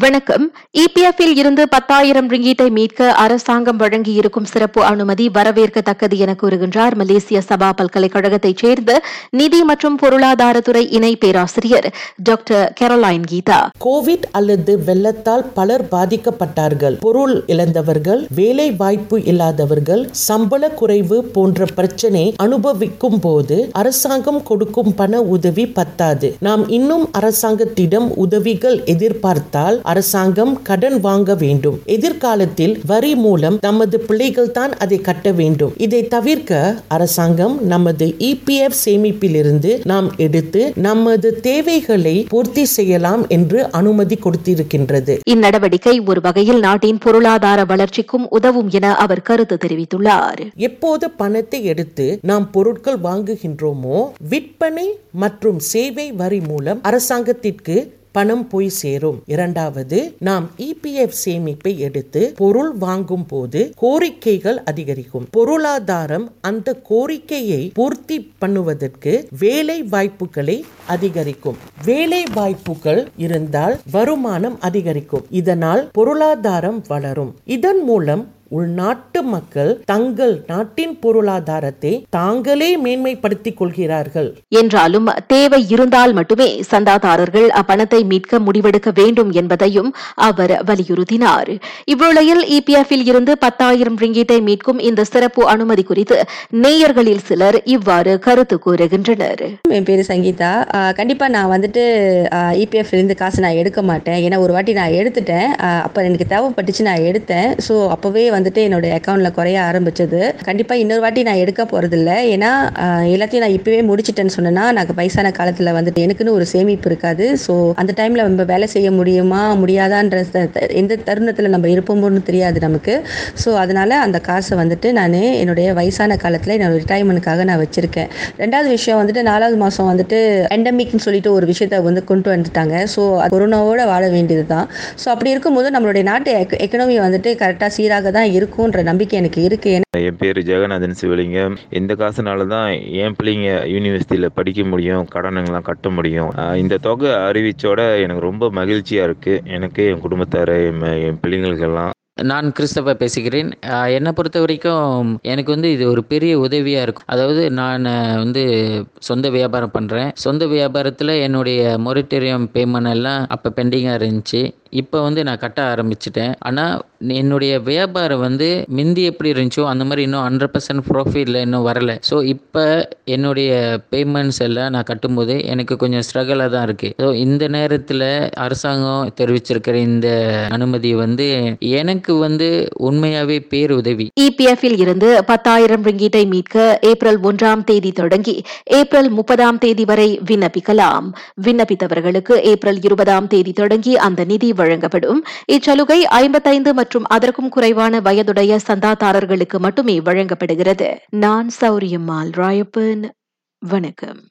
வணக்கம். இபிஎஃப்பில் இருந்து பத்தாயிரம் ரிங்கீட்டை மீட்க அரசாங்கம் வழங்கியிருக்கும் சிறப்பு அனுமதி வரவேற்கத்தக்கது என கூறுகின்றார் மலேசிய சபா பல்கலைக்கழகத்தைச் சேர்ந்த நிதி மற்றும் பொருளாதாரத்துறை இணை பேராசிரியர் டாக்டர் கெரலைன் கீதா. கோவிட் அல்லது வெள்ளத்தால் பலர் பாதிக்கப்பட்டார்கள். பொருள் இழந்தவர்கள் வேலை வாய்ப்பு இல்லாதவர்கள் சம்பள குறைவு போன்ற பிரச்சனை அனுபவிக்கும் போது அரசாங்கம் கொடுக்கும் பண உதவி பத்தாது. நாம் இன்னும் அரசாங்கத்திடம் உதவிகள் எதிர்பார்த்தால் அரசாங்கம் கடன் வாங்க வேண்டும். எதிர்காலத்தில் வரி மூலம் நமது பிள்ளைகள் தான் அதை கட்ட வேண்டும். இதை தவிர்க்க அரசாங்கம் நமது இபிஎஃப் சேமிப்பிலிருந்து நாம் எடுத்து நமது தேவைகளை பூர்த்தி செய்யலாம் என்று அனுமதி கொடுத்திருக்கின்றது. இந்நடவடிக்கை ஒரு வகையில் நாட்டின் பொருளாதார வளர்ச்சிக்கும் உதவும் என அவர் கருத்து தெரிவித்துள்ளார். எப்போது பணத்தை எடுத்து நாம் பொருட்கள் வாங்குகின்றோமோ விற்பனை மற்றும் சேவை வரி மூலம் அரசாங்கத்திற்கு பணம் போய் சேரும். இரண்டாவது நாம் இபிஎஃப் சேமிப்பை எடுத்து பொருள் வாங்கும் போது கோரிக்கைகள் அதிகரிக்கும். பொருளாதாரம் அந்த கோரிக்கையை பூர்த்தி பண்ணுவதற்கு வேலை வாய்ப்புகளை அதிகரிக்கும். வேலை வாய்ப்புகள் இருந்தால் வருமானம் அதிகரிக்கும். இதனால் பொருளாதாரம் வளரும். இதன் மூலம் உள்நாட்டு மக்கள் தங்கள் நாட்டின் பொருளாதாரத்தை தாங்களே மேன்மைப்படுத்திக் கொள்கிறார்கள். என்றாலும் தேவை இருந்தால் மட்டுமே சந்தாதாரர்கள் அப்பணத்தை மீட்க முடிவெடுக்க வேண்டும் என்பதையும் அவர் வலியுறுத்தினார். இவ்வேளையில் இபிஎஃப்பில் இருந்து பத்தாயிரம் ரிங்கீட்டை மீட்கும் இந்த சிறப்பு அனுமதி குறித்து நேயர்களில் சிலர் இவ்வாறு கருத்து கூறுகின்றனர். என் பேர் சங்கீதா. ஆஹ் கண்டிப்பா நான் வந்துட்டு இபிஎஃப் இருந்து காசு நான் எடுக்க மாட்டேன். ஏன்னா ஒரு வாட்டி நான் எடுத்துட்டேன். ஆஹ் அப்ப எனக்கு தேவைப்பட்டுச்சு நான் எடுத்தேன். ஸோ அப்பவே வந்துட்டு என்னோட அக்கௌண்ட்ல குறைய ஆரம்பிச்சது. கண்டிப்பா இன்னொரு வாட்டி நான் எடுக்க போகிறதில்ல ஏன்னா எல்லாத்தையும் நான் இப்பவே முடிச்சிட்டேன்னு சொன்னேன்னா எனக்கு வயசான காலத்துல வந்துட்டு எனக்குன்னு ஒரு சேமிப்பு இருக்காது. ஸோ அந்த டைம்ல நம்ம வேலை செய்ய முடியுமா முடியாதான்ற த- எந்த தருணத்துல நம்ம இருப்போமோன்னு தெரியாது நமக்கு. ஸோ அதனால அந்த காசை வந்துட்டு நான் என்னுடைய வயசான காலத்துல என்னோட ரிட்டைர்மெண்ட்காக நான் வச்சிருக்கேன். ரெண்டாவது விஷயம் வந்துட்டு நாலாவது மாதம் வந்துட்டு எண்டமிக்னு சொல்லிட்டு ஒரு விஷயத்த வந்து கொண்டு வந்துட்டாங்க. ஸோ கொரோனாவோட வாழ வேண்டியது தான் ஸோ அப்படி இருக்கும்போது நம்மளுடைய நாட்டு எக்கனமி வந்துட்டு கரெக்டாக சீராக தான் இருக்குன்ற நம்பிக்கை எனக்கு இருக்கு. என் பேர் ஜெகநாதன் சிவலிங்கம் இந்த காசுனால தான் என் பிள்ளைங்க யூனிவர்சிட்டியில் படிக்க முடியும் கடனுங்கெல்லாம் கட்ட முடியும். இந்த தொகை அறிவிச்சோட எனக்கு ரொம்ப மகிழ்ச்சியாக இருக்குது எனக்கு என் குடும்பத்தார் என் பிள்ளைங்களுக்கெல்லாம். நான் கிறிஸ்தவ பேசுகிறேன். என்னை பொறுத்த வரைக்கும் எனக்கு வந்து இது ஒரு பெரிய உதவியாக இருக்கும். அதாவது நான் வந்து சொந்த வியாபாரம் பண்ணுறேன் சொந்த வியாபாரத்தில் என்னுடைய மொரிட்டோரியம் பேமெண்ட் எல்லாம் அப்போ பெண்டிங்காக இருந்துச்சு. இப்போ வந்து நான் கட்ட ஆரம்பிச்சிட்டேன். ஆனால் என்னுடைய வியாபாரம் வந்து மிந்தி எப்படி இருந்துச்சோ அந்த மாதிரி இன்னும் ஹண்ட்ரட் பர்சன்ட் ப்ராஃபிட்டில் இன்னும் வரலை. ஸோ இப்போ என்னுடைய பேமெண்ட்ஸ் எல்லாம் நான் கட்டும்போது எனக்கு கொஞ்சம் ஸ்ட்ரகிளாக தான் இருக்குது ஸோ இந்த நேரத்தில் அரசாங்கம் தெரிவிச்சிருக்கிற இந்த அனுமதி வந்து எனக்கு வந்து உண்மையாகவே பேருதவி. இபிஎஃப்பில் இருந்து பத்தாயிரம் ரிங்கீட்டை மீட்க ஏப்ரல் ஒன்றாம் தேதி தொடங்கி ஏப்ரல் முப்பதாம் தேதி வரை விண்ணப்பிக்கலாம். விண்ணப்பித்தவர்களுக்கு ஏப்ரல் இருபதாம் தேதி தொடங்கி அந்த நிதி வழங்கப்படும். இச்சலுகை ஐம்பத்தைந்து மற்றும் அதற்கும் குறைவான வயதுடைய சந்தாதாரர்களுக்கு மட்டுமே வழங்கப்படுகிறது. நான் சௌரியம்மாள் ராயப்பன். வணக்கம்.